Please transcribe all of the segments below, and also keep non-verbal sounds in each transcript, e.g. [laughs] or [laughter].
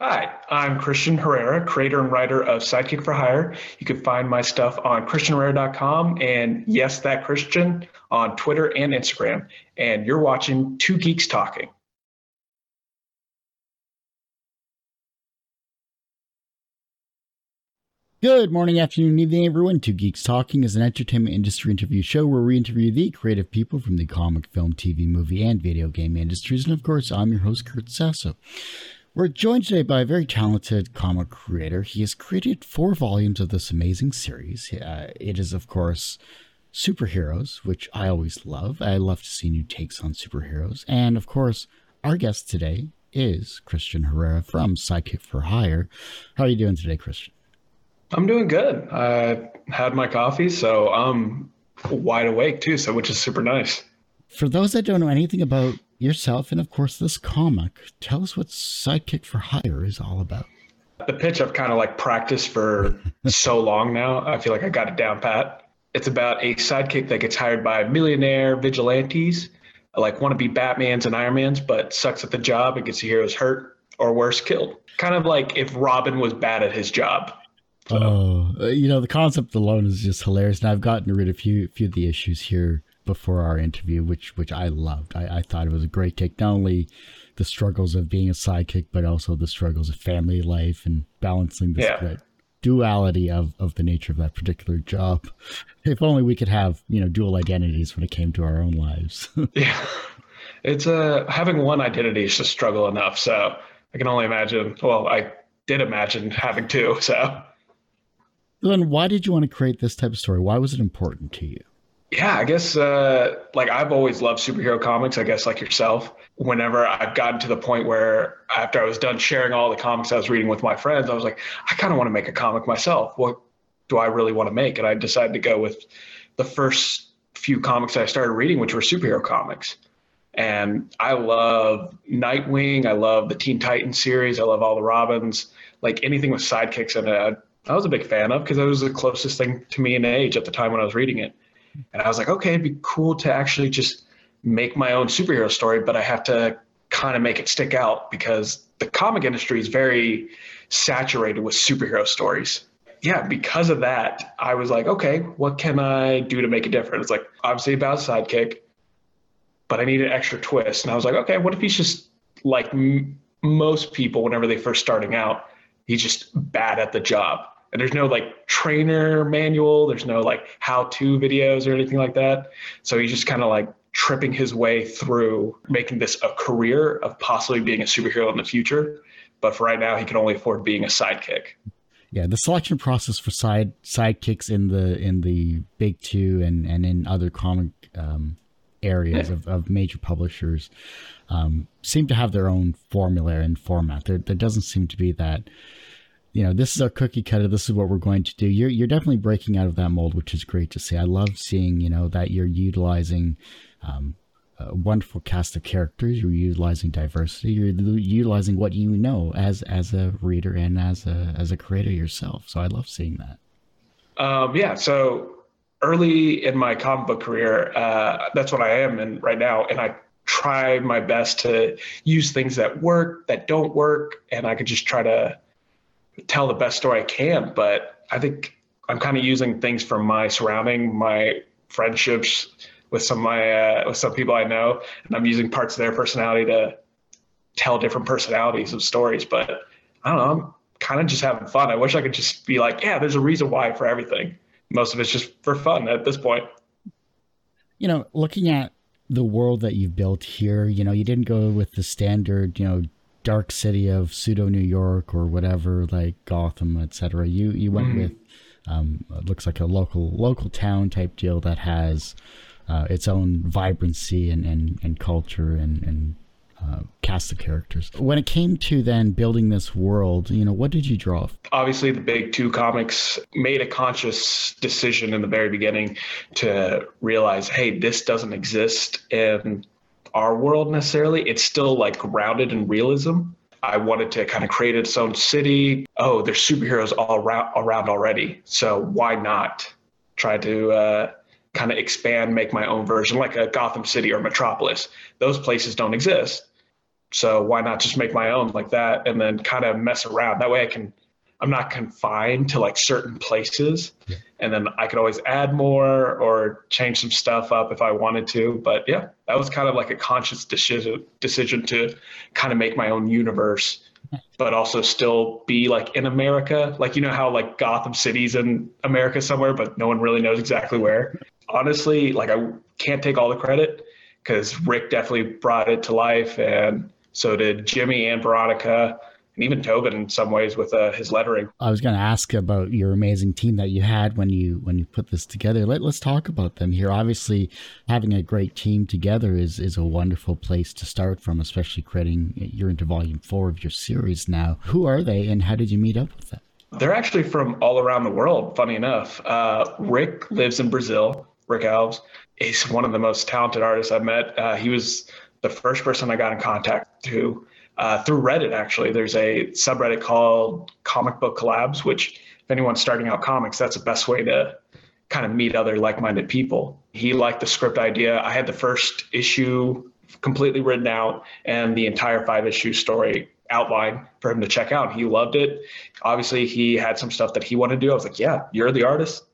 Hi, I'm Kristian Herrera, creator and writer of Sidekick for Hire. You can find my stuff on kristianherrera.com and yes, that Christian on Twitter and Instagram. And you're watching Two Geeks Talking. Good morning, afternoon, evening, everyone. Two Geeks Talking is an entertainment industry interview show where we interview the creative people from the comic, film, TV, movie, and video game industries. And of course, I'm your host, Kurt Sasso. We're joined today by a very talented comic creator. He has created four volumes of this amazing series. Uh, it is, of course, superheroes, which I always love. I love to see new takes on superheroes. And of course, our guest today is Kristian Herrera from Sidekick for Hire. How are you doing today, Christian? I'm doing good. I had my coffee, so I'm wide awake too, so which is super nice. For those that don't know anything about yourself and, of course, this comic. Tell us what Sidekick for Hire is all about. The pitch I've kind of like practiced for [laughs] so long now. I feel like I got it down pat. It's about a sidekick that gets hired by millionaire vigilantes, like want to be Batmans and Ironmans, but sucks at the job and gets the heroes hurt or worse, killed. Kind of like if Robin was bad at his job. So. Oh, uh, you know the concept alone is just hilarious, and I've gotten rid of a few few of the issues here before our interview, which which I loved. I, I thought it was a great take, not only the struggles of being a sidekick, but also the struggles of family life and balancing the yeah. duality of, of the nature of that particular job. If only we could have, you know, dual identities when it came to our own lives. [laughs] yeah. It's uh having one identity is just struggle enough. So I can only imagine well, I did imagine having two, so then why did you want to create this type of story? Why was it important to you? Yeah, I guess uh, like I've always loved superhero comics. I guess like yourself. Whenever I've gotten to the point where after I was done sharing all the comics I was reading with my friends, I was like, I kind of want to make a comic myself. What do I really want to make? And I decided to go with the first few comics I started reading, which were superhero comics. And I love Nightwing. I love the Teen Titans series. I love all the Robins. Like anything with sidekicks in it, I was a big fan of because it was the closest thing to me in age at the time when I was reading it. And I was like, okay, it'd be cool to actually just make my own superhero story, but I have to kind of make it stick out because the comic industry is very saturated with superhero stories. Yeah, because of that, I was like, okay, what can I do to make a difference? It's like obviously about sidekick, but I need an extra twist. And I was like, okay, what if he's just like m- most people whenever they first starting out, he's just bad at the job and there's no like trainer manual. There's no like how to videos or anything like that. So he's just kind of like tripping his way through making this a career of possibly being a superhero in the future. But for right now he can only afford being a sidekick. Yeah the selection process for side sidekicks in the in the big two and and in other comic um, areas yeah. of, of major publishers um, seem to have their own formula and format. There, there doesn't seem to be that you know, this is our cookie cutter. This is what we're going to do. You're you're definitely breaking out of that mold, which is great to see. I love seeing you know that you're utilizing um, a wonderful cast of characters. You're utilizing diversity. You're utilizing what you know as as a reader and as a as a creator yourself. So I love seeing that. Um, yeah. So early in my comic book career, uh, that's what I am in right now, and I try my best to use things that work, that don't work, and I could just try to tell the best story I can. But I think I'm kind of using things from my surrounding, my friendships with some my uh, with some people I know, and I'm using parts of their personality to tell different personalities of stories. But I don't know. I'm kind of just having fun. I wish I could just be like, yeah, there's a reason why for everything. Most of it's just for fun at this point. You know, looking at the world that you've built here, you know, you didn't go with the standard, you know, dark city of pseudo New York or whatever, like Gotham, etc. You you went mm. with um, looks like a local local town type deal that has uh, its own vibrancy and, and, and culture and, and uh, cast of characters. When it came to then building this world, you know, what did you draw? Obviously, the big two comics made a conscious decision in the very beginning to realize, hey, this doesn't exist in our world necessarily. It's still like grounded in realism. I wanted to kind of create its own city. Oh, there's superheroes all around, around already. So why not try to uh, kind of expand, make my own version, like a Gotham City or Metropolis? Those places don't exist. So why not just make my own like that and then kind of mess around? That way I can I'm not confined to like certain places. Yeah. And then I could always add more or change some stuff up if I wanted to. But yeah, that was kind of like a conscious decision decision to kind of make my own universe, but also still be like in America. Like you know how like Gotham City's in America somewhere, but no one really knows exactly where. Honestly, like I can't take all the credit because Rick definitely brought it to life and so did Jimmy and Veronica and even Toben in some ways with uh, his lettering. I was going to ask about your amazing team that you had when you when you put this together. Let, let's talk about them here. Obviously, having a great team together is is a wonderful place to start from, especially creating. You're into volume four of your series now. Who are they, and how did you meet up with them? They're actually from all around the world. Funny enough, uh, Rick lives in Brazil. Rick Alves is one of the most talented artists I've met. Uh, he was the first person I got in contact to uh, through Reddit, actually. There's a subreddit called Comic Book Collabs, which, if anyone's starting out comics, that's the best way to kind of meet other like minded people. He liked the script idea. I had the first issue completely written out and the entire five issue story outline for him to check out. He loved it. Obviously, he had some stuff that he wanted to do. I was like, yeah, you're the artist.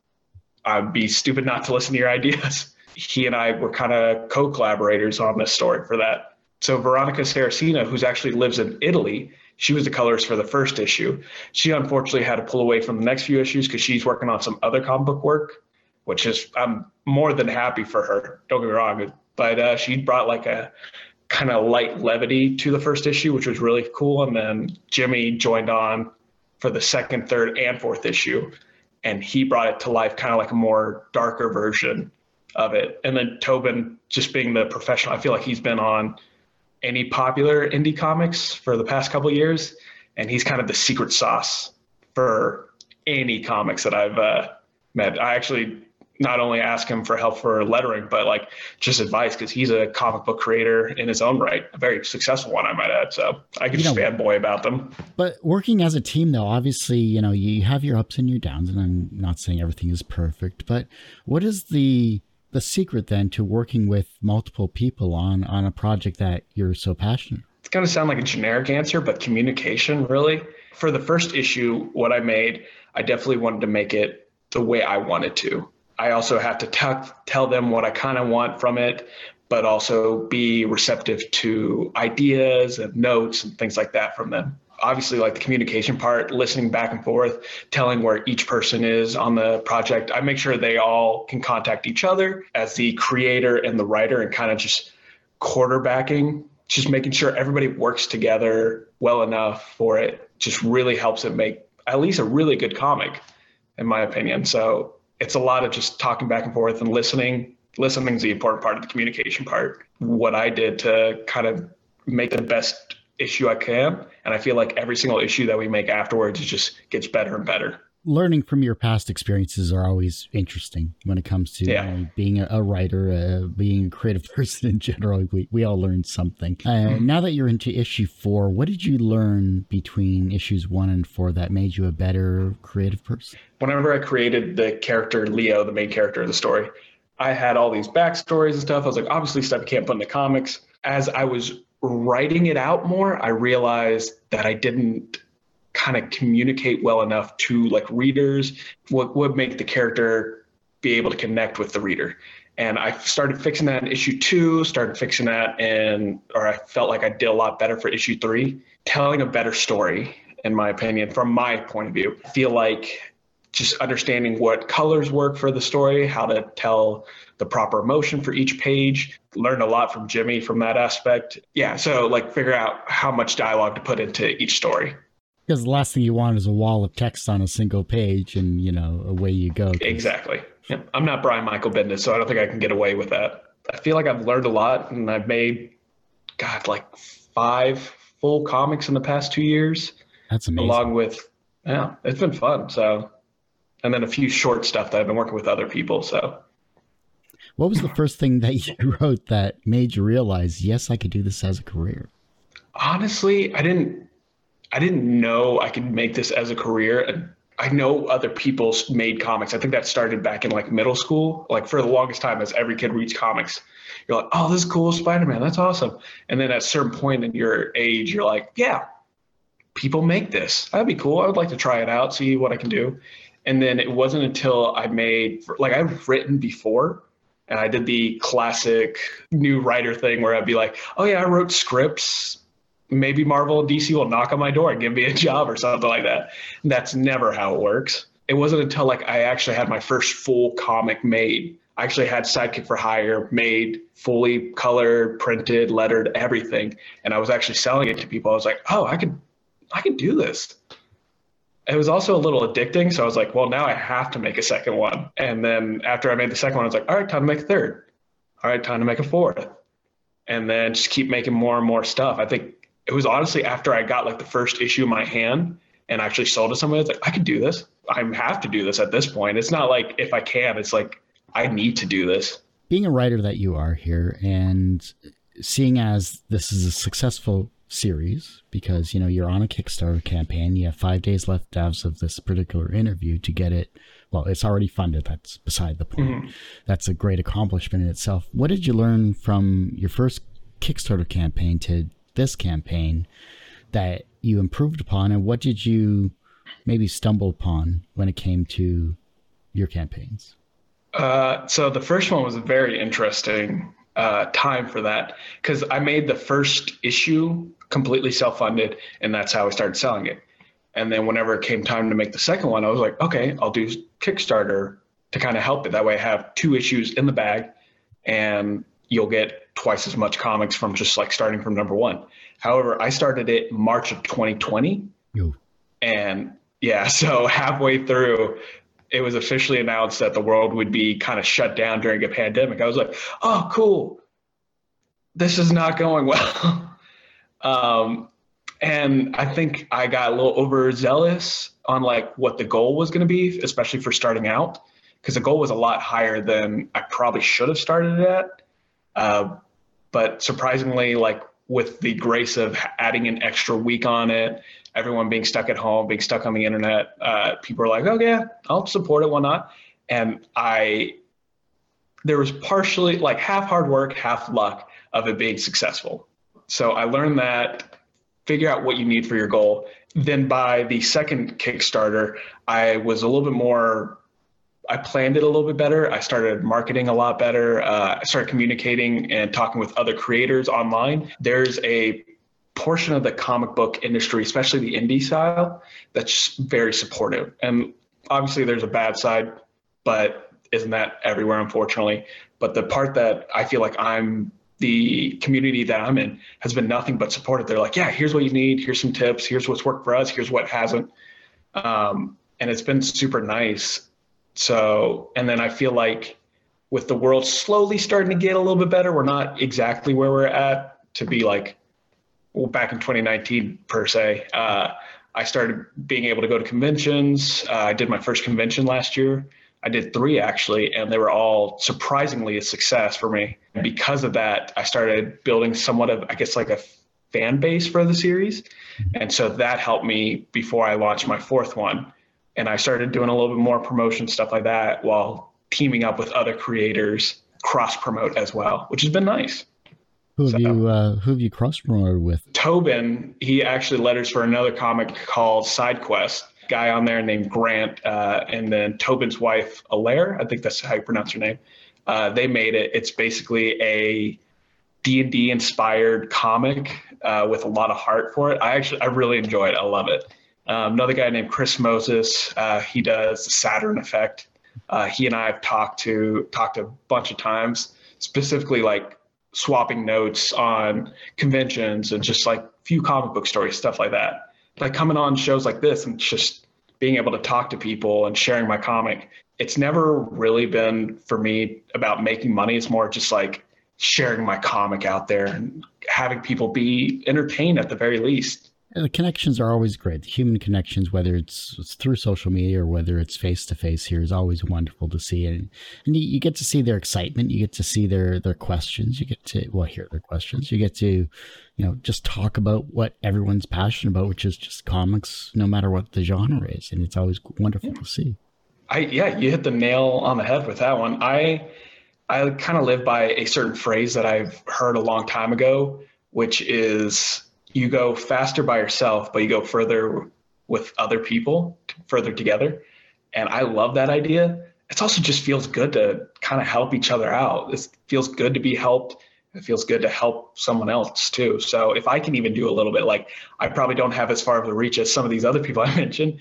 I'd be stupid not to listen to your [laughs] ideas. He and I were kind of co collaborators on this story for that. So Veronica Saraceno, who's actually lives in Italy, she was the colorist for the first issue. She unfortunately had to pull away from the next few issues because she's working on some other comic book work, which is I'm more than happy for her. Don't get me wrong, but uh, she brought like a kind of light levity to the first issue, which was really cool. And then Jimmy joined on for the second, third, and fourth issue, and he brought it to life, kind of like a more darker version of it. And then Toben, just being the professional, I feel like he's been on any popular indie comics for the past couple years, and he's kind of the secret sauce for any comics that I've uh, met. I actually not only ask him for help for lettering, but like just advice because he's a comic book creator in his own right, a very successful one, I might add. So I you just fanboy about them. But working as a team, though, obviously, you know, you have your ups and your downs, and I'm not saying everything is perfect, but what is the the secret then to working with multiple people on on a project that you're so passionate? It's going to sound like a generic answer, but communication really. For the first issue, what I made, I definitely wanted to make it the way I wanted to. I also have to t- tell them what I kind of want from it, but also be receptive to ideas and notes and things like that from them obviously like the communication part, listening back and forth, telling where each person is on the project. I make sure they all can contact each other as the creator and the writer and kind of just quarterbacking, just making sure everybody works together well enough for it just really helps it make at least a really good comic, in my opinion. So it's a lot of just talking back and forth and listening. Listening is the important part of the communication part. What I did to kind of make the best issue I can. And I feel like every single issue that we make afterwards it just gets better and better. Learning from your past experiences are always interesting when it comes to yeah. being a, a writer, uh, being a creative [laughs] person in general. We, we all learn something. Uh, mm-hmm. Now that you're into issue four, what did you learn between issues one and four that made you a better creative person? Whenever I created the character Leo, the main character of the story, I had all these backstories and stuff. I was like, obviously, stuff you can't put in the comics. As I was writing it out more, I realized that I didn't kind of communicate well enough to like readers what would make the character be able to connect with the reader. And I started fixing that in issue two, started fixing that and or I felt like I did a lot better for issue three, telling a better story, in my opinion, from my point of view. I feel like just understanding what colors work for the story, how to tell the proper emotion for each page. Learned a lot from Jimmy from that aspect. Yeah, so like figure out how much dialogue to put into each story. Because the last thing you want is a wall of text on a single page, and you know away you go. Exactly. Yeah. I'm not Brian Michael Bendis, so I don't think I can get away with that. I feel like I've learned a lot, and I've made, God, like five full comics in the past two years. That's amazing. Along with, yeah, it's been fun. So and then a few short stuff that I've been working with other people. So, what was the first thing that you [laughs] wrote that made you realize, yes, I could do this as a career? Honestly, I didn't. I didn't know I could make this as a career I know other people made comics. I think that started back in like middle school. Like for the longest time, as every kid reads comics, you're like, oh, this is cool, Spider Man. That's awesome. And then at a certain point in your age, you're like, yeah, people make this. That'd be cool. I would like to try it out, see what I can do. And then it wasn't until I made, like, I've written before, and I did the classic new writer thing where I'd be like, oh, yeah, I wrote scripts. Maybe Marvel and DC will knock on my door and give me a job or something like that. And that's never how it works. It wasn't until like I actually had my first full comic made. I actually had Sidekick for Hire made, fully colored, printed, lettered, everything. And I was actually selling it to people. I was like, oh, I could I could do this it was also a little addicting. So I was like, well, now I have to make a second one. And then after I made the second one, I was like, all right, time to make a third. All right, time to make a fourth. And then just keep making more and more stuff. I think it was honestly after I got like the first issue in my hand and actually sold it to somebody, it's like, I could do this. I have to do this at this point. It's not like if I can, it's like, I need to do this. Being a writer that you are here and seeing as this is a successful series because you know you're on a Kickstarter campaign. You have five days left as of this particular interview to get it. Well, it's already funded. That's beside the point. Mm-hmm. That's a great accomplishment in itself. What did you learn from your first Kickstarter campaign to this campaign that you improved upon, and what did you maybe stumble upon when it came to your campaigns? Uh, so the first one was very interesting uh, time for that because I made the first issue completely self funded, and that's how I started selling it. And then whenever it came time to make the second one, I was like, okay, I'll do Kickstarter to kind of help it. That way, I have two issues in the bag, and you'll get twice as much comics from just like starting from number one. However, I started it March of 2020, Yo. and yeah, [laughs] so halfway through, it was officially announced that the world would be kind of shut down during a pandemic, I was like, oh, cool. This is not going well. [laughs] um, and I think I got a little overzealous on like what the goal was going to be, especially for starting out, because the goal was a lot higher than I probably should have started at. Uh, but surprisingly, like with the grace of adding an extra week on it everyone being stuck at home, being stuck on the internet, uh, people are like, oh yeah, I'll support it, why not? And I, there was partially like half hard work, half luck of it being successful. So I learned that figure out what you need for your goal. Then by the second Kickstarter, I was a little bit more I planned it a little bit better. I started marketing a lot better. Uh, I started communicating and talking with other creators online. There's a portion of the comic book industry, especially the indie style, that's very supportive. And obviously, there's a bad side, but isn't that everywhere, unfortunately? But the part that I feel like I'm the community that I'm in has been nothing but supportive. They're like, yeah, here's what you need. Here's some tips. Here's what's worked for us. Here's what hasn't. Um, and it's been super nice. So, and then I feel like with the world slowly starting to get a little bit better, we're not exactly where we're at to be like well, back in 2019 per se. Uh, I started being able to go to conventions. Uh, I did my first convention last year. I did three actually, and they were all surprisingly a success for me. And because of that, I started building somewhat of, I guess, like a fan base for the series. And so that helped me before I launched my fourth one. And I started doing a little bit more promotion stuff like that while teaming up with other creators, cross promote as well, which has been nice. Who have so, you uh, who have you cross promoted with? Toben. He actually letters for another comic called Side Quest. Guy on there named Grant, uh, and then Toben's wife Alaire. I think that's how you pronounce her name. Uh, they made it. It's basically a D and D inspired comic uh, with a lot of heart for it. I actually I really enjoy it. I love it. Um, another guy named Chris Moses. Uh, he does the Saturn Effect. Uh, he and I have talked to talked a bunch of times, specifically like swapping notes on conventions and just like few comic book stories, stuff like that. Like coming on shows like this and just being able to talk to people and sharing my comic. It's never really been for me about making money. It's more just like sharing my comic out there and having people be entertained at the very least. The connections are always great. The human connections, whether it's, it's through social media or whether it's face to face here, is always wonderful to see. And, and you, you, get to see their excitement. You get to see their their questions. You get to well hear their questions. You get to, you know, just talk about what everyone's passionate about, which is just comics, no matter what the genre is. And it's always wonderful yeah. to see. I yeah, you hit the nail on the head with that one. I I kind of live by a certain phrase that I've heard a long time ago, which is you go faster by yourself, but you go further with other people, further together. And I love that idea. It also just feels good to kind of help each other out. It feels good to be helped. It feels good to help someone else too. So if I can even do a little bit, like I probably don't have as far of a reach as some of these other people I [laughs] mentioned,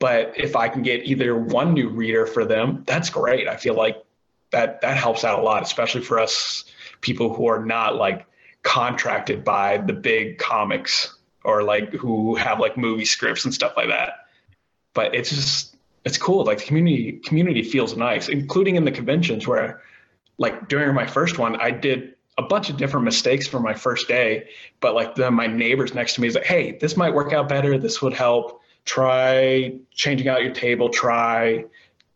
but if I can get either one new reader for them, that's great. I feel like that that helps out a lot, especially for us people who are not like contracted by the big comics or like who have like movie scripts and stuff like that. But it's just it's cool. Like the community community feels nice, including in the conventions where like during my first one, I did a bunch of different mistakes for my first day, but like then my neighbors next to me is like, hey, this might work out better. This would help. Try changing out your table. Try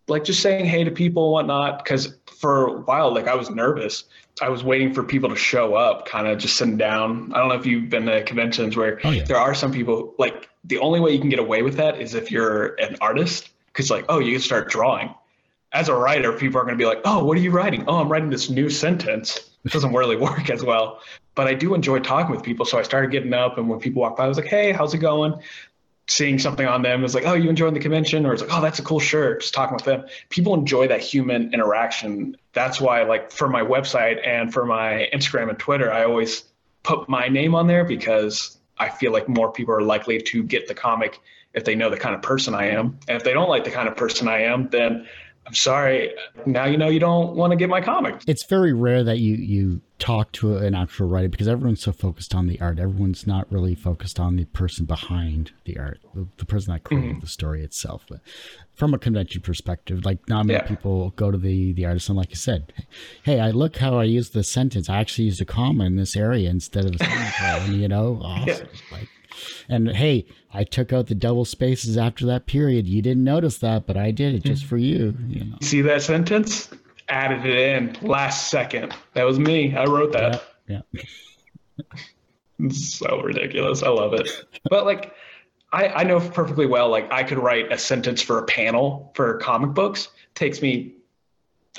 like just saying hey to people and whatnot. Cause for a while, like I was nervous. I was waiting for people to show up, kind of just sitting down. I don't know if you've been to conventions where oh, yeah. there are some people like the only way you can get away with that is if you're an artist, because like, oh, you can start drawing. As a writer, people are going to be like, oh, what are you writing? Oh, I'm writing this new sentence. It doesn't really [laughs] work as well. But I do enjoy talking with people. So I started getting up, and when people walk by, I was like, hey, how's it going? Seeing something on them is like, oh, you enjoying the convention? Or it's like, oh, that's a cool shirt. Just talking with them. People enjoy that human interaction. That's why, like, for my website and for my Instagram and Twitter, I always put my name on there because I feel like more people are likely to get the comic if they know the kind of person I am. And if they don't like the kind of person I am, then I'm sorry. Now you know you don't want to get my comic. It's very rare that you you talk to an actual writer because everyone's so focused on the art. Everyone's not really focused on the person behind the art, the, the person that created mm-hmm. the story itself. But from a convention perspective, like not many yeah. people go to the the artist and like you said, hey, I look how I use the sentence. I actually used a comma in this area instead of a semicolon. [laughs] you know, awesome. Yeah. Like and hey, I took out the double spaces after that period. You didn't notice that, but I did it just mm. for you. you know. See that sentence? Added it in last second. That was me. I wrote that. Yeah. yeah. [laughs] so ridiculous. I love it. But like, I, I know perfectly well. Like, I could write a sentence for a panel for comic books. It takes me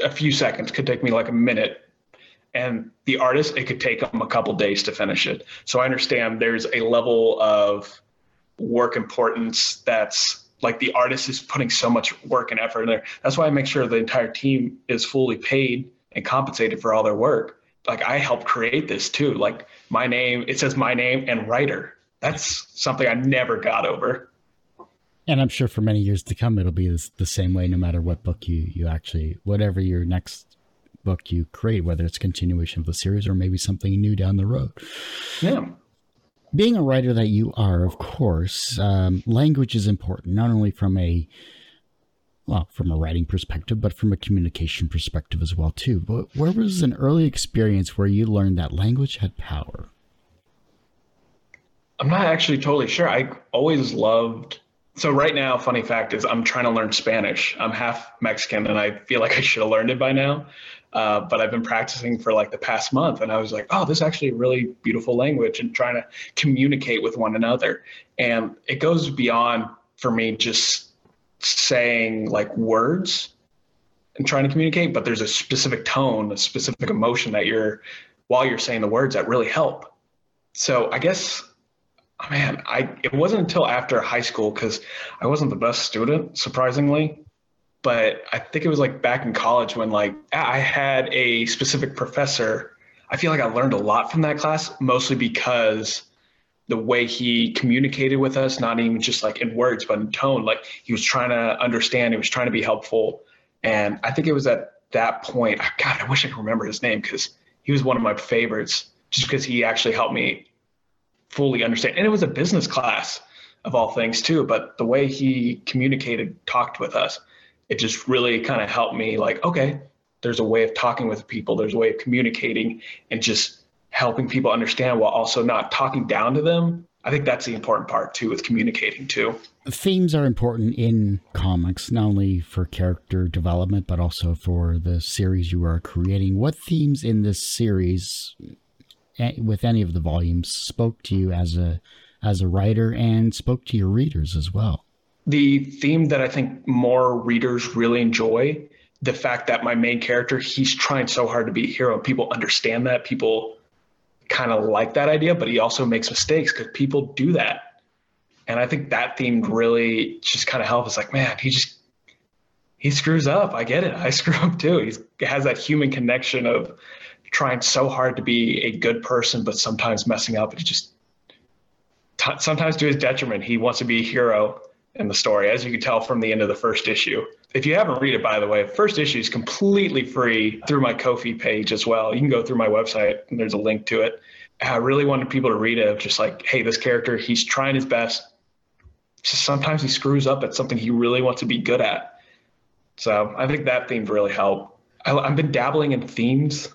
a few seconds. Could take me like a minute and the artist it could take them a couple days to finish it. So i understand there's a level of work importance that's like the artist is putting so much work and effort in there. That's why i make sure the entire team is fully paid and compensated for all their work. Like i helped create this too. Like my name it says my name and writer. That's something i never got over. And i'm sure for many years to come it'll be the same way no matter what book you you actually whatever your next book you create, whether it's continuation of the series or maybe something new down the road. Yeah. Being a writer that you are, of course, um, language is important, not only from a well, from a writing perspective, but from a communication perspective as well, too. But where was an early experience where you learned that language had power? I'm not actually totally sure. I always loved so right now, funny fact is I'm trying to learn Spanish. I'm half Mexican, and I feel like I should have learned it by now. Uh, but I've been practicing for like the past month, and I was like, oh, this is actually a really beautiful language, and trying to communicate with one another. And it goes beyond for me just saying like words and trying to communicate, but there's a specific tone, a specific emotion that you're while you're saying the words that really help. So I guess man, I it wasn't until after high school because I wasn't the best student, surprisingly. But I think it was like back in college when like I had a specific professor. I feel like I learned a lot from that class, mostly because the way he communicated with us, not even just like in words, but in tone. Like he was trying to understand, he was trying to be helpful. And I think it was at that point, God, I wish I could remember his name because he was one of my favorites just because he actually helped me fully understand. And it was a business class of all things too. But the way he communicated, talked with us, it just really kind of helped me like, okay, there's a way of talking with people. There's a way of communicating and just helping people understand while also not talking down to them. I think that's the important part too with communicating too. Themes are important in comics, not only for character development, but also for the series you are creating. What themes in this series, eh, with any of the volumes, spoke to you as a as a writer and spoke to your readers as well? The theme that I think more readers really enjoy the fact that my main character he's trying so hard to be a hero people understand that people kind of like that idea, but he also makes mistakes because people do that. And I think that theme really just kind of helps. It's like, man, he just he screws up. I get it. I [laughs] screw up too. He has that human connection of trying so hard to be a good person, but sometimes messing up. And just t- sometimes to his detriment. He wants to be a hero in the story, as you can tell from the end of the first issue. If you haven't read it, by the way, first issue is completely free through my Ko-fi page as well. You can go through my website and there's a link to it. I really wanted people to read it, just like, hey, this character, he's trying his best. Just sometimes he screws up at something he really wants to be good at. So I think that theme really helped. I, I've been dabbling in themes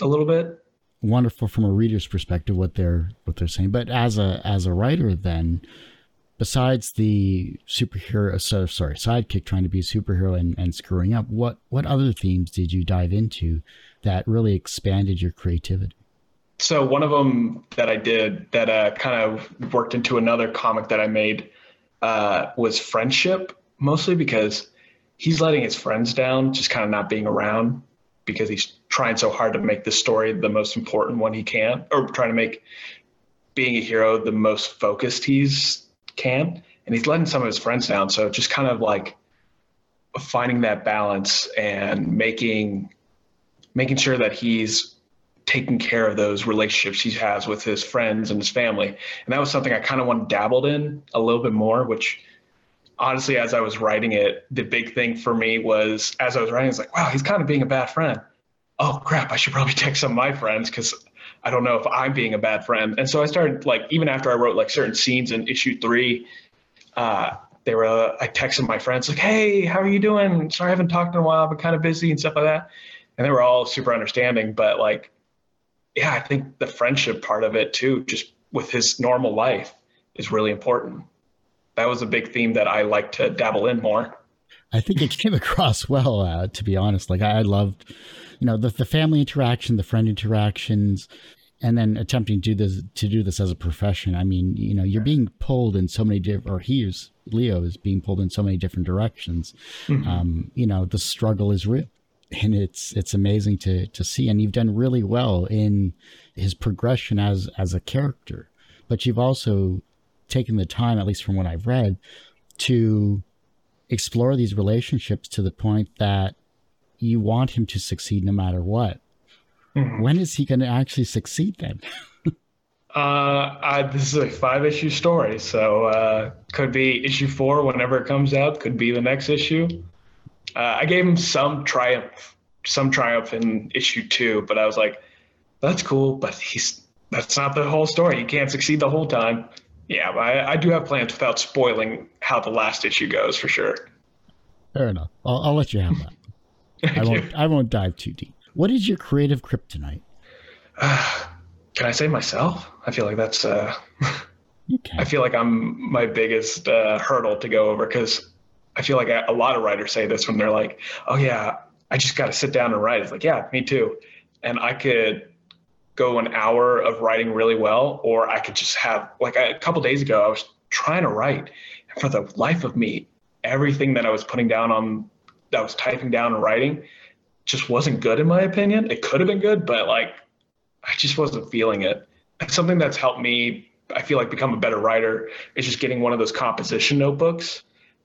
a little bit. Wonderful from a reader's perspective what they're what they're saying, but as a as a writer, then besides the superhero, so, sorry, sidekick trying to be a superhero and, and screwing up, what what other themes did you dive into that really expanded your creativity? So one of them that I did that uh, kind of worked into another comic that I made uh, was friendship, mostly because he's letting his friends down, just kind of not being around because he's trying so hard to make this story the most important one he can, or trying to make being a hero the most focused he's can, and he's letting some of his friends down. So just kind of like finding that balance and making making sure that he's taking care of those relationships he has with his friends and his family. And that was something I kind of wanted dabbled in a little bit more, which honestly, as I was writing it, the big thing for me was as I was writing, it's like, wow, he's kind of being a bad friend. Oh crap, I should probably [laughs] text some of my friends because I don't know if I'm being a bad friend. And so I started like even after I wrote like certain scenes in issue three, uh, they were uh, I texted my friends like, "Hey, how are you doing? Sorry, I haven't talked in a while. I've been kind of busy and stuff like that." And they were all super understanding. But like, yeah, I think the friendship part of it too, just with his normal life, is really important. That was a big theme that I like to dabble in more. I think it came [laughs] across well, uh, to be honest. Like I, I loved you know the, the family interaction the friend interactions and then attempting to do this to do this as a profession. I mean you know you're being pulled in so many different or he's leo is being pulled in so many different directions. Mm-hmm. um, you know the struggle is real and it's it's amazing to to see. And you've done really well in his progression as as a character. But you've also taken the time at least from what i've read to explore these relationships to the point that you want him to succeed no matter what. Mm-hmm. When is he going to actually succeed then? [laughs] uh, I, this is a five issue story, so uh, could be issue four whenever it comes out. Could be the next issue. Uh, I gave him some triumph, some triumph in issue two, but I was like, "That's cool," but he's that's not the whole story. He can't succeed the whole time. Yeah, I, I do have plans without spoiling how the last issue goes for sure. Fair enough. I'll, I'll let you have that. I won't. I won't dive too deep. What is your creative kryptonite? Uh, [sighs] can I say myself? I feel like that's. Uh, [laughs] I feel like I'm my biggest uh, hurdle to go over because I feel like a lot of writers say this when they're like, "Oh yeah, I just got to sit down and write." It's like, yeah, me too. And I could go an hour of writing really well, or I could just have like a couple days ago, I was trying to write, and for the life of me, everything that I was putting down on I was typing down and writing just wasn't good in my opinion. It could have been good, but like I just wasn't feeling it. Something that's helped me, I feel like, become a better writer is just getting one of those composition notebooks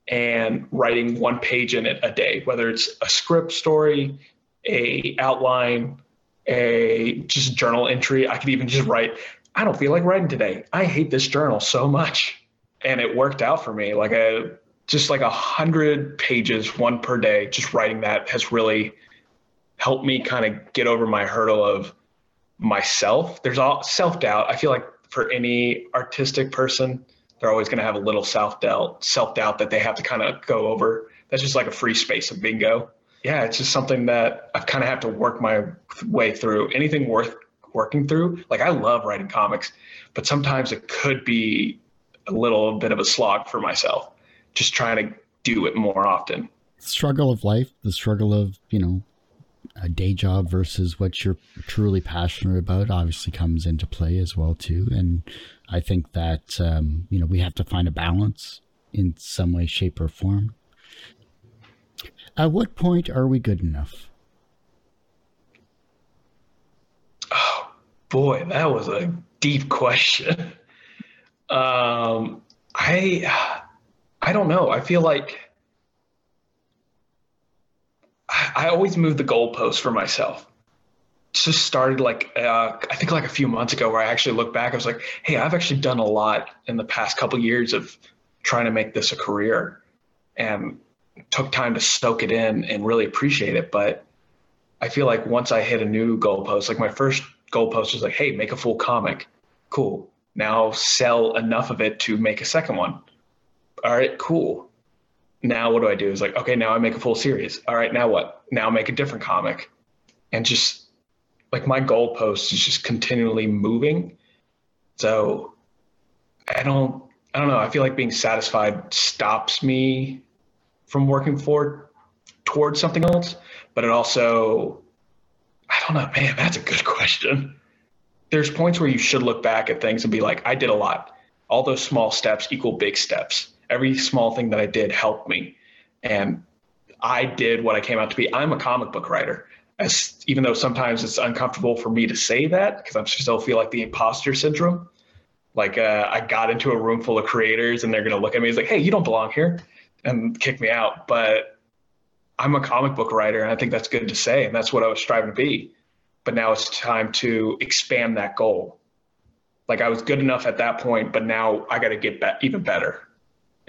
and writing one page in it a day, whether it's a script story, a outline, a just journal entry. I could even just write, I don't feel like writing today. I hate this journal so much. And it worked out for me. Like I just like a hundred pages, one per day, just writing that has really helped me kind of get over my hurdle of myself. There's all self doubt. I feel like for any artistic person, they're always going to have a little self doubt, self doubt that they have to kind of go over. That's just like a free space of bingo. Yeah, it's just something that I've kind of have to work my way through. Anything worth working through. Like I love writing comics, but sometimes it could be a little bit of a slog for myself, just trying to do it more often. Struggle of life, the struggle of, you know, a day job versus what you're truly passionate about obviously comes into play as well too. And i think that um, you know we have to find a balance in some way shape or form. At what point are we good enough? Oh boy that was a deep [laughs] question. Um, i i don't know i feel like I always move the goalpost for myself. Just started like uh, I think like a few months ago, where I actually looked back. I was like, "Hey, I've actually done a lot in the past couple years of trying to make this a career, and took time to soak it in and really appreciate it." But I feel like once I hit a new goalpost, like my first goalpost was like, "Hey, make a full comic, cool. Now sell enough of it to make a second one. All right, cool now what do I do? Is like, okay, now I make a full series. All right, now what? Now make a different comic. And just like my goalpost is just continually moving. So I don't I don't know. I feel like being satisfied stops me from working forward towards something else. But it also I don't know, man, that's a good question. There's points where you should look back at things and be like, I did a lot. All those small steps equal big steps every small thing that I did helped me. And I did what I came out to be. I'm a comic book writer. As, even though sometimes it's uncomfortable for me to say that because I still feel like the imposter syndrome. Like uh, I got into a room full of creators and they're going to look at me as like, hey, you don't belong here and kick me out. But I'm a comic book writer and I think that's good to say. And that's what I was striving to be. But now it's time to expand that goal. Like I was good enough at that point, but now I got to get be- even better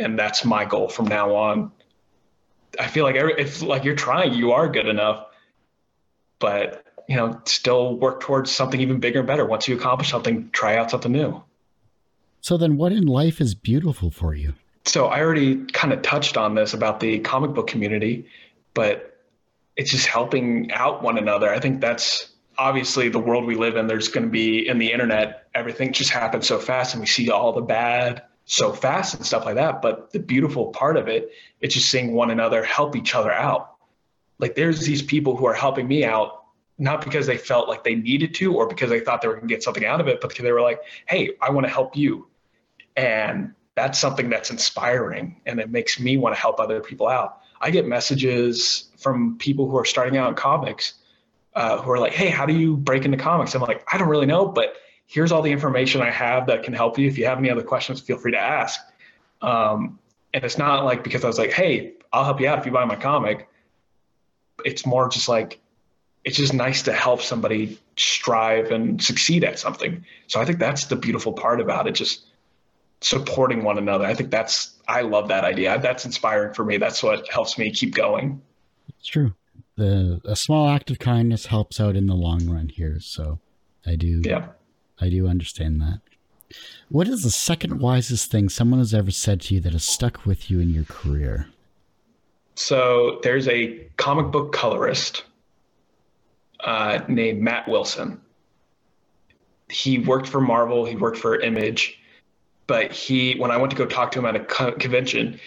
and that's my goal from now on. I feel like every, if like you're trying, you are good enough, but you know, still work towards something even bigger and better. Once you accomplish something, try out something new. So then, what in life is beautiful for you? So I already kind of touched on this about the comic book community, but it's just helping out one another. I think that's obviously the world we live in. There's going to be in the internet, everything just happens so fast, and we see all the bad so fast and stuff like that. But the beautiful part of it, it's just seeing one another help each other out. Like there's these people who are helping me out, not because they felt like they needed to or because they thought they were going to get something out of it, but because they were like, hey, I want to help you. And that's something that's inspiring and it makes me want to help other people out. I get messages from people who are starting out in comics uh, who are like, hey, how do you break into comics? I'm like, I don't really know, but here's all the information I have that can help you. If you have any other questions, feel free to ask. Um, and it's not like because I was like, hey, I'll help you out if you buy my comic. It's more just like, it's just nice to help somebody strive and succeed at something. So I think that's the beautiful part about it. Just supporting one another. I think that's, I love that idea. That's inspiring for me. That's what helps me keep going. It's true. The, a small act of kindness helps out in the long run here. So I do. Yeah I do understand that. What is the second wisest thing someone has ever said to you that has stuck with you in your career? So there's a comic book colorist uh, named Matt Wilson. He worked for Marvel, he worked for Image, but he, when I went to go talk to him at a co- convention,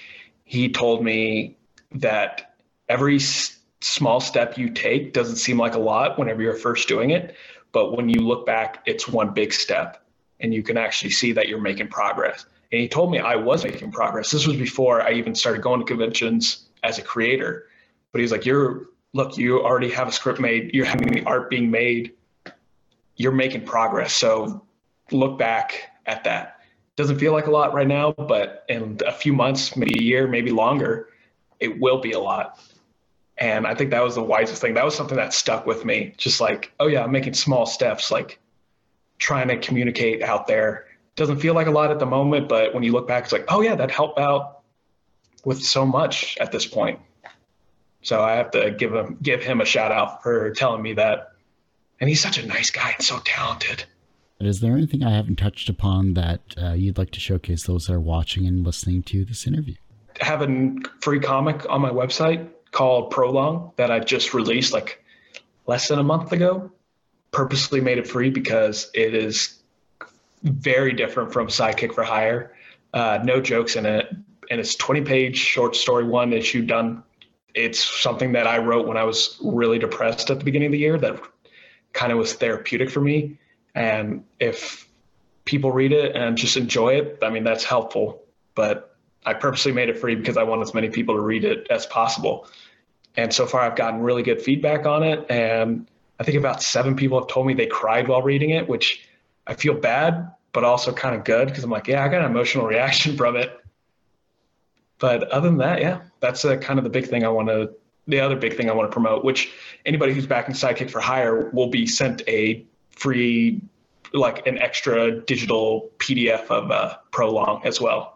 he told me that every s- small step you take doesn't seem like a lot whenever you're first doing it, but when you look back, it's one big step and you can actually see that you're making progress. And he told me I was making progress. This was before I even started going to conventions as a creator. But he's like, You're, look, you already have a script made, you're having the art being made, you're making progress. So look back at that. Doesn't feel like a lot right now, but in a few months, maybe a year, maybe longer, it will be a lot. And I think that was the wisest thing. That was something that stuck with me. Just like, oh yeah, I'm making small steps, like trying to communicate out there. Doesn't feel like a lot at the moment, but when you look back, it's like, oh yeah, that helped out with so much at this point. So I have to give him give him a shout out for telling me that. And he's such a nice guy and so talented. Is there anything I haven't touched upon that uh, you'd like to showcase those that are watching and listening to this interview? I have a free comic on my website called Prolong that I just released like less than a month ago. purposely made it free because it is very different from Sidekick for Hire. Uh, no jokes in it, and it's 20 page short story, one issue done. It's something that I wrote when I was really depressed at the beginning of the year that kind of was therapeutic for me. And if people read it and just enjoy it, I mean, that's helpful. But I purposely made it free because I want as many people to read it as possible. And so far, I've gotten really good feedback on it. And I think about seven people have told me they cried while reading it, which I feel bad, but also kind of good because I'm like, yeah, I got an emotional [laughs] reaction from it. But other than that, yeah, that's a, kind of the big thing I want to, the other big thing I want to promote, which anybody who's backing Sidekick for Hire will be sent a free, like an extra digital PDF of uh, Prolong as well.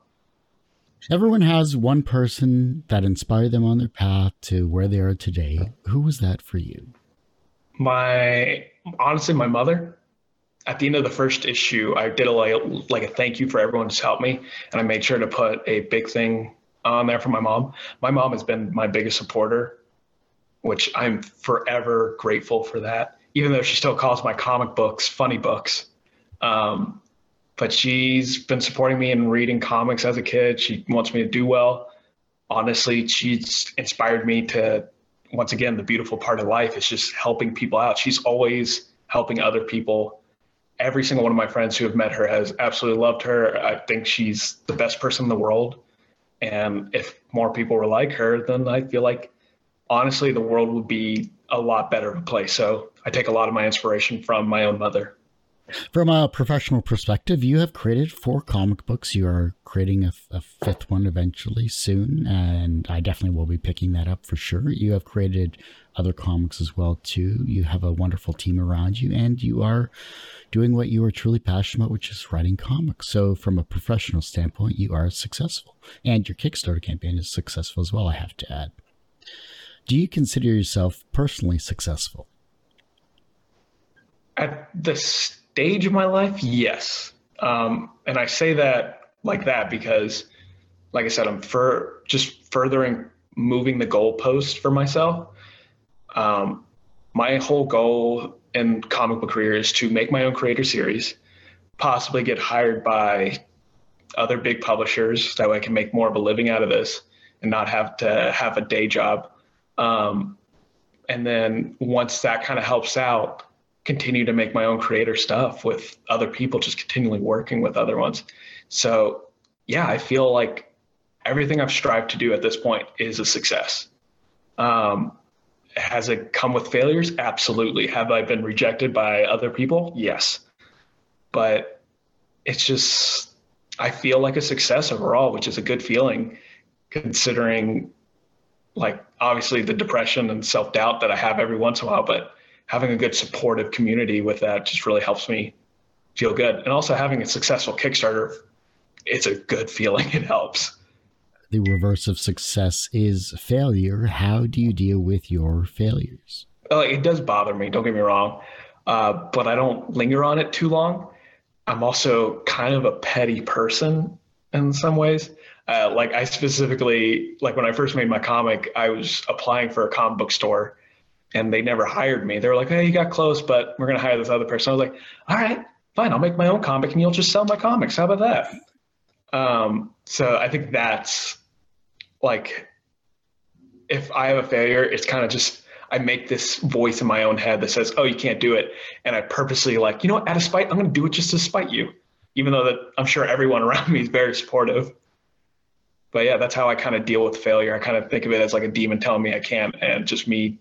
Everyone has one person that inspired them on their path to where they are today. Who was that for you? My honestly, my mother. At the end of the first issue, I did a like, like a thank you for everyone who's helped me, and I made sure to put a big thing on there for my mom. My mom has been my biggest supporter, which I'm forever grateful for that. Even though she still calls my comic books funny books, um, but she's been supporting me in reading comics as a kid. She wants me to do well. Honestly, she's inspired me to, once again, the beautiful part of life is just helping people out. She's always helping other people. Every single one of my friends who have met her has absolutely loved her. I think she's the best person in the world. And if more people were like her, then I feel like honestly the world would be a lot better of a place. So I take a lot of my inspiration from my own mother. From a professional perspective, you have created four comic books. You are creating a, a, fifth one eventually soon, and I definitely will be picking that up for sure. You have created other comics as well too. You have a wonderful team around you, and you are doing what you are truly passionate about, which is writing comics. So, from a professional standpoint, you are successful, and your Kickstarter campaign is successful as well. I have to add. Do you consider yourself personally successful? At this stage of my life, yes. Um, and I say that like that because, like I said, I'm for just furthering moving the goalpost for myself. Um, my whole goal in comic book career is to make my own creator series, possibly get hired by other big publishers. That way I can make more of a living out of this and not have to have a day job. Um, and then once that kind of helps out, continue to make my own creator stuff with other people, just continually working with other ones. So, yeah, I feel like everything I've strived to do at this point is a success. Um, has it come with failures? Absolutely. Have I been rejected by other people? Yes. But it's just, I feel like a success overall, which is a good feeling considering, like, obviously the depression and self doubt that I have every once in a while. But having a good supportive community with that just really helps me feel good. And also having a successful Kickstarter, it's a good feeling. [laughs] It helps. The reverse of success is failure. How do you deal with your failures? Uh, it does bother me. Don't get me wrong, uh, but I don't linger on it too long. I'm also kind of a petty person in some ways. Uh, like I specifically, like when I first made my comic, I was applying for a comic book store and they never hired me. They were like, "Hey, you got close, but we're gonna hire this other person." I was like, "All right, fine. I'll make my own comic, and you'll just sell my comics. How about that?" Um, so I think that's like, if I have a failure, it's kind of just I make this voice in my own head that says, "Oh, you can't do it," and I purposely like, you know, what, out of spite, I'm gonna do it just to spite you, even though that I'm sure everyone around [laughs] me is very supportive. But yeah, that's how I kind of deal with failure. I kind of think of it as like a demon telling me I can't, and just me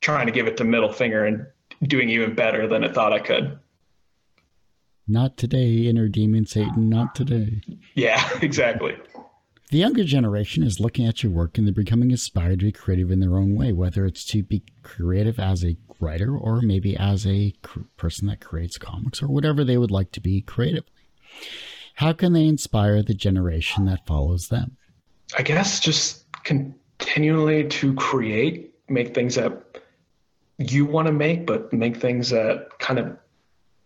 trying to give it the middle finger and doing even better than it thought I could. Not today, inner demon Satan, not today. Yeah, [laughs] exactly. The younger generation is looking at your work and they're becoming inspired to be creative in their own way, whether it's to be creative as a writer or maybe as a cr- person that creates comics or whatever they would like to be creatively. How can they inspire the generation that follows them? I guess just continually to create, make things that you want to make, but make things that kind of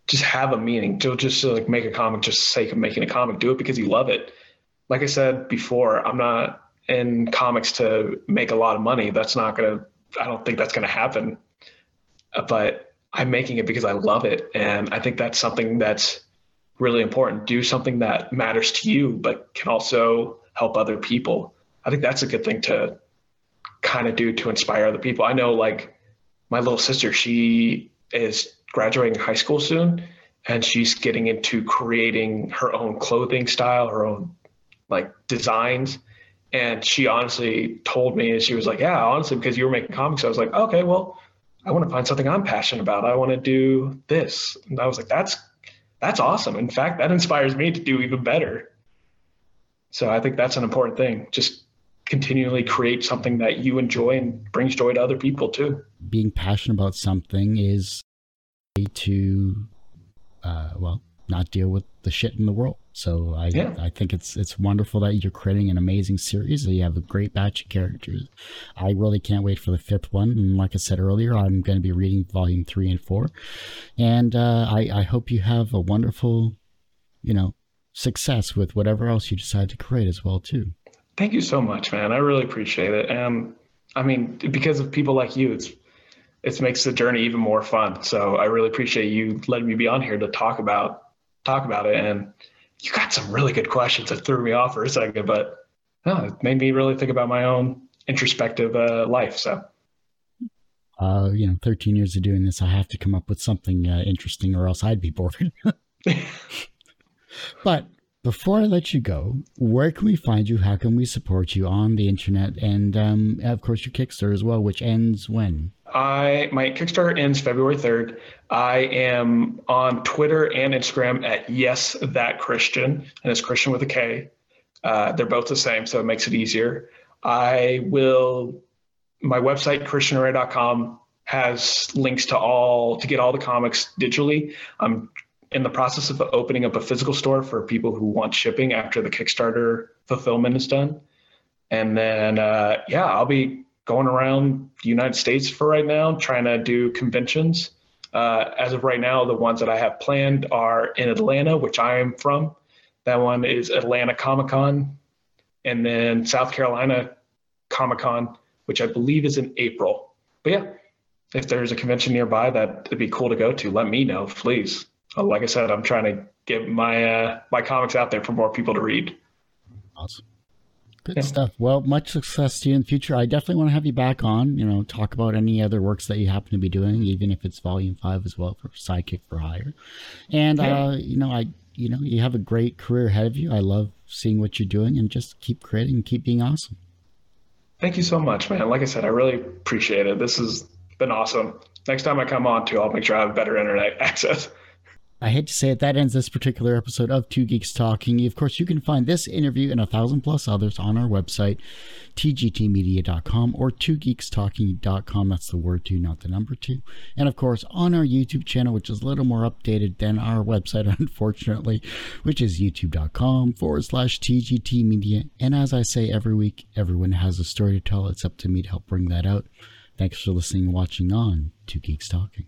just have a meaning. Don't just like make a comic just sake of making a comic. Do it because you love it. Like I said before, I'm not in comics to make a lot of money. That's not gonna. I don't think that's gonna happen. Uh, but I'm making it because I love it. And I think that's something that's really important. Do something that matters to you, but can also help other people. I think that's a good thing to kind of do to inspire other people. I know like my little sister, she is graduating high school soon and she's getting into creating her own clothing style, her own like designs. And she honestly told me, and she was like, Yeah, honestly, because you were making comics, I was like, Okay, well, I want to find something I'm passionate about. I want to do this. And I was like, That's that's awesome. In fact, that inspires me to do even better. So I think that's an important thing. Just continually create something that you enjoy and brings joy to other people too. Being passionate about something is to, uh, well, not deal with the shit in the world. So I yeah. I think it's it's wonderful that you're creating an amazing series. You have a great batch of characters. I really can't wait for the fifth one. And like I said earlier, I'm going to be reading volume three and four, and uh, I I hope you have a wonderful, you know, success with whatever else you decide to create as well too. Thank you so much, man. I really appreciate it. And I mean, because of people like you, it's it makes the journey even more fun. So I really appreciate you letting me be on here to talk about talk about it. And you got some really good questions that threw me off for a second, but oh, it made me really think about my own introspective uh, life. So, uh, you know, 13 years of doing this, I have to come up with something uh, interesting or else I'd be bored. [laughs] [laughs] but before I let you go, where can we find you? How can we support you on the internet? And um, of course, your Kickstarter as well, which ends when? I my Kickstarter ends February 3rd. I am on Twitter and Instagram at yes that Kristian, and it's Kristian with a K. Uh, they're both the same, so it makes it easier. I will. My website kristianherrera.com has links to all to get all the comics digitally. I'm in the process of opening up a physical store for people who want shipping after the Kickstarter fulfillment is done. And then, uh, yeah, I'll be going around the United States for right now, trying to do conventions. Uh, as of right now, the ones that I have planned are in Atlanta, which I am from. That one is Atlanta Comic Con, and then South Carolina Comic Con, which I believe is in April. But yeah, if there's a convention nearby that would be cool to go to, let me know, please. Uh, like I said, I'm trying to get my uh, my comics out there for more people to read. Awesome. Good yeah. stuff. Well, much success to you in the future. I definitely want to have you back on, you know, talk about any other works that you happen to be doing, even if it's volume five as well for Sidekick for Hire. And, yeah. uh, you know, I, you know, you have a great career ahead of you. I love seeing what you're doing and just keep creating and keep being awesome. Thank you so much, man. Like I said, I really appreciate it. This has been awesome. Next time I come on too, I'll make sure I have better internet [laughs] access. I hate to say it, that ends this particular episode of Two Geeks Talking. Of course, you can find this interview and a thousand plus others on our website, tgtmedia.com or twogeekstalking.com. That's the word two, not the number two. And of course, on our YouTube channel, which is a little more updated than our website, [laughs] unfortunately, which is youtube.com forward slash tgtmedia. And as I say every week, everyone has a story to tell. It's up to me to help bring that out. Thanks for listening and watching on Two Geeks Talking.